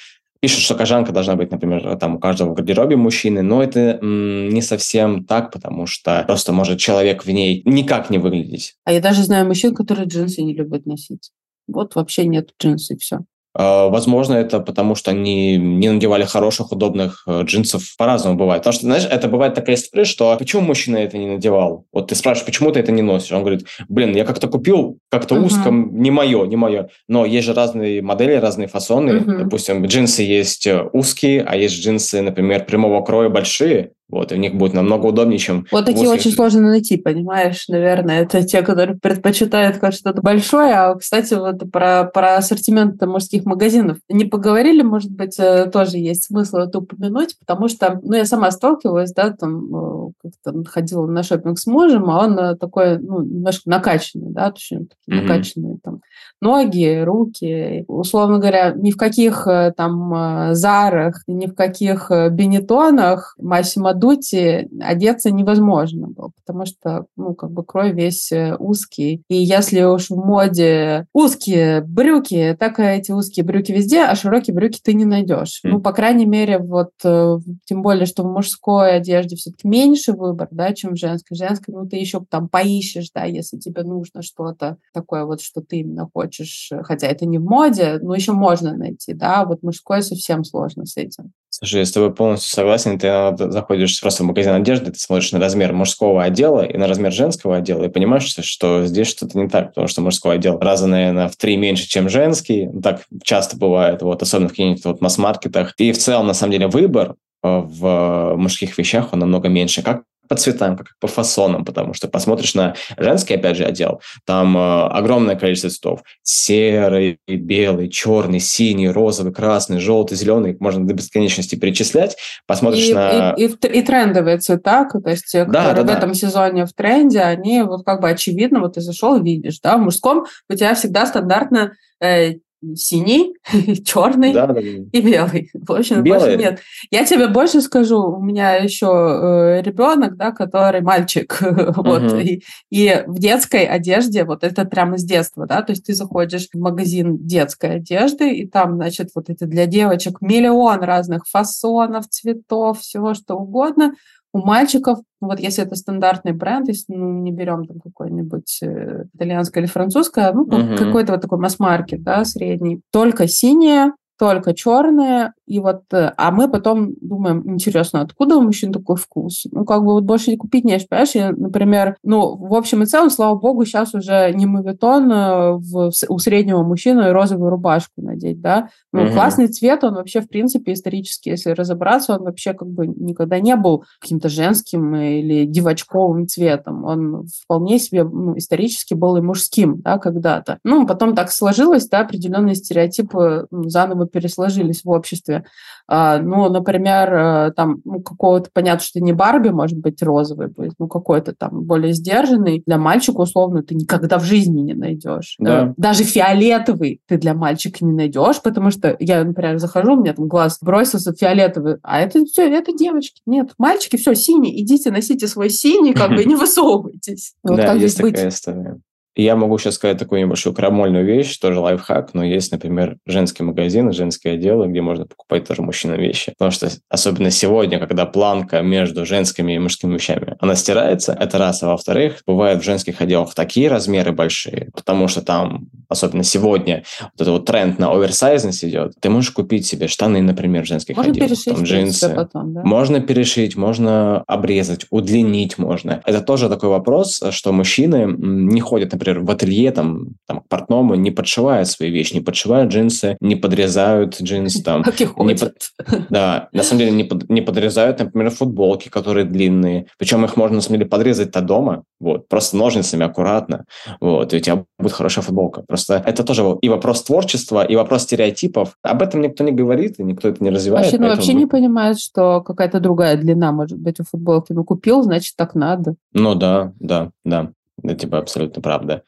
пишут, что кожанка должна быть, например, там у каждого в гардеробе мужчины, но это м, не совсем так, потому что просто может человек в ней никак не выглядеть. А я даже знаю мужчин, которые джинсы не любят носить. Вот вообще нет джинсы, все. А, возможно, это потому, что они не надевали хороших, удобных э, джинсов. По-разному бывает. Потому что, знаешь, это бывает такая история, что почему мужчина это не надевал? Вот ты спрашиваешь, почему ты это не носишь? Он говорит, блин, я как-то купил, как-то uh-huh. узко, не мое, не мое. Но есть же разные модели, разные фасоны. Uh-huh. Допустим, джинсы есть э, узкие, а есть джинсы, например, прямого кроя большие. Вот, и у них будет намного удобнее, чем... Вот такие очень сложно найти, понимаешь, наверное. Это те, которые предпочитают что-то большое. А, кстати, вот про, про ассортимент мужских магазинов не поговорили, может быть, э, тоже есть смысл это упомянуть, потому что, ну, я сама сталкивалась, да, там, э, как-то ходила на шопинг с мужем, а он э, такой, ну, немножко накачанный, да, точнее, такие mm-hmm. накачанные там ноги, руки. Условно говоря, ни в каких там зарах, ни в каких бенетонах Массимо Дути одеться невозможно было, потому что, ну, как бы крой весь э, узкий. И если уж в моде узкие брюки, так и эти узкие брюки везде, а широкие брюки ты не найдешь. Mm. Ну, по крайней мере, вот, э, тем более, что в мужской одежде все-таки меньше выбор, да, чем в женской. Женской, ну, ты еще там поищешь, да, если тебе нужно что-то такое вот, что ты именно хочешь, хотя это не в моде, но еще можно найти, да, вот мужской совсем сложно с этим. Слушай, я с тобой полностью согласен. Ты заходишь просто в магазин одежды, ты смотришь на размер мужского отдела и на размер женского отдела, и понимаешь, что здесь что-то не так, потому что мужской отдел раза, наверное, в три меньше, чем женский. Так часто бывает, вот, особенно в каких-нибудь вот масс-маркетах. И в целом, на самом деле, выбор э, в мужских вещах, он намного меньше. Как по цветам, как по фасонам, потому что посмотришь на женский, опять же, отдел, там э, огромное количество цветов. Серый, белый, черный, синий, розовый, красный, желтый, зеленый. Можно до бесконечности перечислять. Посмотришь и, на... И, и, и, трендовые цвета, то есть те, да, которые да, в этом да. сезоне в тренде, они вот как бы очевидно, вот ты зашел, видишь, да, в мужском у тебя всегда стандартно э, синий, черный да, да, да. и белый. В общем, Белый. больше нет. Я тебе больше скажу, у меня еще э, ребенок, да, который мальчик, вот, и, и в детской одежде, вот это прямо с детства, да, то есть ты заходишь в магазин детской одежды, и там, значит, вот это для девочек миллион разных фасонов, цветов, всего что угодно, у мальчиков, вот если это стандартный бренд, если ну, не берем там какой-нибудь э, итальянское или французское, ну, uh-huh. какой-то вот такой масс-маркет, да, средний, только синее, только черные, и вот, э, а мы потом думаем, интересно, откуда у мужчин такой вкус? Ну, как бы вот больше купить не понимаешь? Я, например, ну, в общем и целом, слава богу, сейчас уже не мавитон э, в, у среднего мужчины розовую рубашку надеть, да? Ну, угу. классный цвет, он вообще, в принципе, исторически, если разобраться, он вообще как бы никогда не был каким-то женским или девочковым цветом. Он вполне себе ну, исторически был и мужским, да, когда-то. Ну, потом так сложилось, да, определенные стереотипы ну, заново пересложились в обществе. А, ну, например, э, там ну, какого-то, понятно, что не Барби, может быть, розовый будет, ну, какой-то там более сдержанный. Для мальчика, условно, ты никогда в жизни не найдешь. Да. Даже фиолетовый ты для мальчика не найдешь, потому что я, например, захожу, у меня там глаз бросился фиолетовый, а это все, это девочки. Нет, мальчики, все, синий, идите, носите свой синий, как бы не высовывайтесь. Вот да, как есть такая быть? история. Я могу сейчас сказать такую небольшую крамольную вещь, тоже лайфхак, но есть, например, женский магазин, женские отделы, где можно покупать тоже мужчинам вещи. Потому что особенно сегодня, когда планка между женскими и мужскими вещами, она стирается, это раз. А во-вторых, бывают в женских отделах такие размеры большие, потому что там, особенно сегодня, вот этот вот тренд на оверсайзность идет. Ты можешь купить себе штаны, например, женских можно отделах, перешить там джинсы. Потом, да? Можно перешить, можно обрезать, удлинить можно. Это тоже такой вопрос, что мужчины не ходят, например, например, в ателье там, там к портному не подшивают свои вещи, не подшивают джинсы, не подрезают джинсы там. Как ходят. под... Да, на самом деле не, под... не подрезают, например, футболки, которые длинные. Причем их можно, на самом деле, подрезать-то дома, вот, просто ножницами аккуратно, вот, и у тебя будет хорошая футболка. Просто это тоже и вопрос творчества, и вопрос стереотипов. Об этом никто не говорит, и никто это не развивает. Мужчина вообще не понимает, что какая-то другая длина может быть у футболки. Ну, купил, значит, так надо. Ну да, да, да. Это типа абсолютно правда.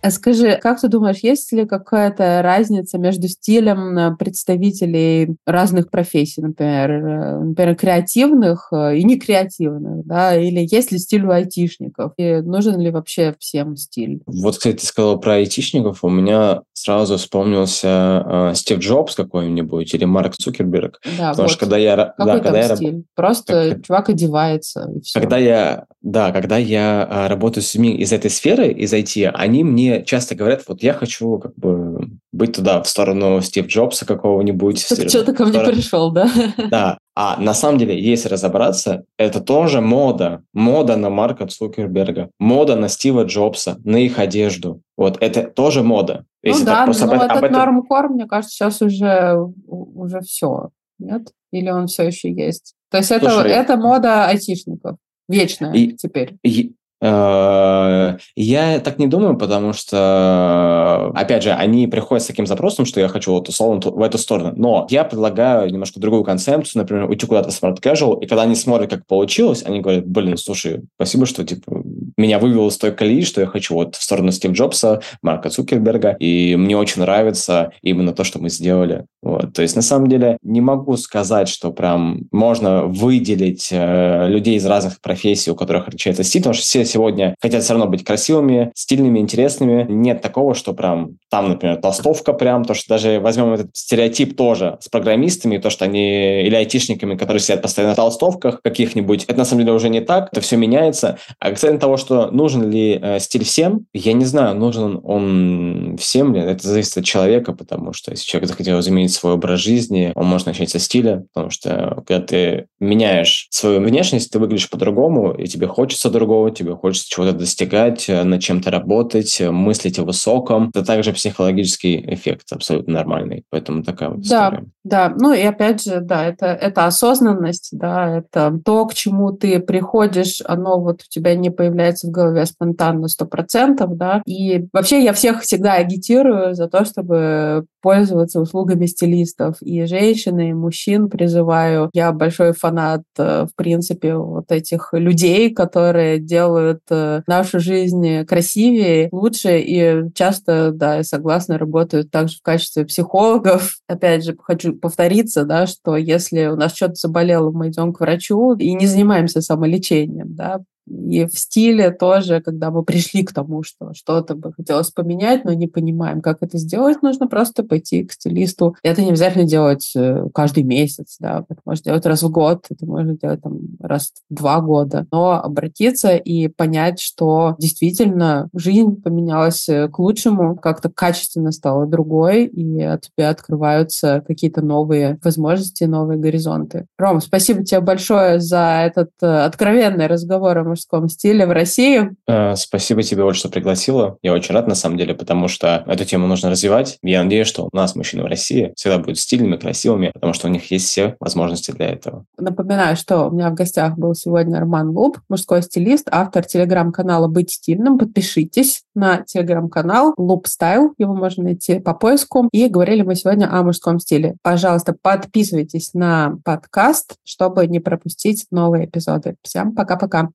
А скажи, как ты думаешь, есть ли какая-то разница между стилем э, представителей разных профессий, например, э, например, креативных э, и некреативных, да, или есть ли стиль у айтишников, и нужен ли вообще всем стиль? Вот, кстати, ты сказала про айтишников, у меня сразу вспомнился э, Стив Джобс какой-нибудь или Марк Цукерберг, да, потому вот. что когда я... Какой да, когда стиль? Я... Просто как... чувак одевается, и все. Когда я, да, когда я работаю с людьми из этой сферы, из IT, они мне часто говорят, вот я хочу как бы быть туда, в сторону Стив Джобса какого-нибудь. Так что ты ко мне пришел, да? Да. А на самом деле, если разобраться, это тоже мода. Мода на Марка Цукерберга, мода на Стива Джобса, на их одежду. Вот это тоже мода. Ну если да, но об, этот об этом... нормкор, мне кажется, сейчас уже, уже все. Нет? Или он все еще есть? То есть Слушай, это, это мода айтишников. Вечная и, теперь. И, я так не думаю, потому что, опять же, они приходят с таким запросом, что я хочу вот условно в эту сторону. Но я предлагаю немножко другую концепцию, например, уйти куда-то в smart casual, и когда они смотрят, как получилось, они говорят, блин, слушай, спасибо, что типа меня вывел из той колеи, что я хочу вот в сторону Стив Джобса, Марка Цукерберга, и мне очень нравится именно то, что мы сделали. Вот. То есть, на самом деле, не могу сказать, что прям можно выделить э, людей из разных профессий, у которых отличается стиль, потому что все сегодня хотят все равно быть красивыми, стильными, интересными. Нет такого, что прям там, например, толстовка прям, то, что даже возьмем этот стереотип тоже с программистами, то, что они или айтишниками, которые сидят постоянно в толстовках каких-нибудь, это на самом деле уже не так, это все меняется. А касательно того, что нужен ли э, стиль всем, я не знаю, нужен он всем ли, это зависит от человека, потому что если человек захотел изменить свой образ жизни, он может начать со стиля, потому что когда ты меняешь свою внешность, ты выглядишь по-другому, и тебе хочется другого, тебе хочется чего-то достигать, э, над чем-то работать, э, мыслить о высоком. Это также психологический эффект абсолютно нормальный. Поэтому такая вот да, история. Да, ну и опять же, да, это, это осознанность, да, это то, к чему ты приходишь, оно вот у тебя не появляется в голове спонтанно сто процентов, да. И вообще я всех всегда агитирую за то, чтобы пользоваться услугами стилистов. И женщин, и мужчин призываю. Я большой фанат, э, в принципе, вот этих людей, которые делают э, нашу жизнь красивее, лучше. И часто, да, я согласна, работают также в качестве психологов. Опять же, хочу повториться, да, что если у нас что-то заболело, мы идем к врачу и не занимаемся самолечением, да, и в стиле тоже, когда мы пришли к тому, что что-то бы хотелось поменять, но не понимаем, как это сделать, нужно просто пойти к стилисту. Это не обязательно делать э, каждый месяц, да, это можно делать раз в год, это можно делать там раз в два года. Но обратиться и понять, что действительно жизнь поменялась э, к лучшему, как-то качественно стала другой, и от тебя открываются какие-то новые возможности, новые горизонты. Ром, спасибо тебе большое за этот э, откровенный разговор о мужском стиле в России. Э, спасибо тебе, Оль, что пригласила. Я очень рад, на самом деле, потому что эту тему нужно развивать. Я надеюсь, что у нас мужчины в России всегда будут стильными, красивыми, потому что у них есть все возможности для этого. Напоминаю, что у меня в гостях был сегодня Роман Луб, мужской стилист, автор телеграм-канала «Быть стильным». Подпишитесь на телеграм-канал Луб Стайл, его можно найти по поиску. И говорили мы сегодня о мужском стиле. Пожалуйста, подписывайтесь на подкаст, чтобы не пропустить новые эпизоды. Всем пока-пока.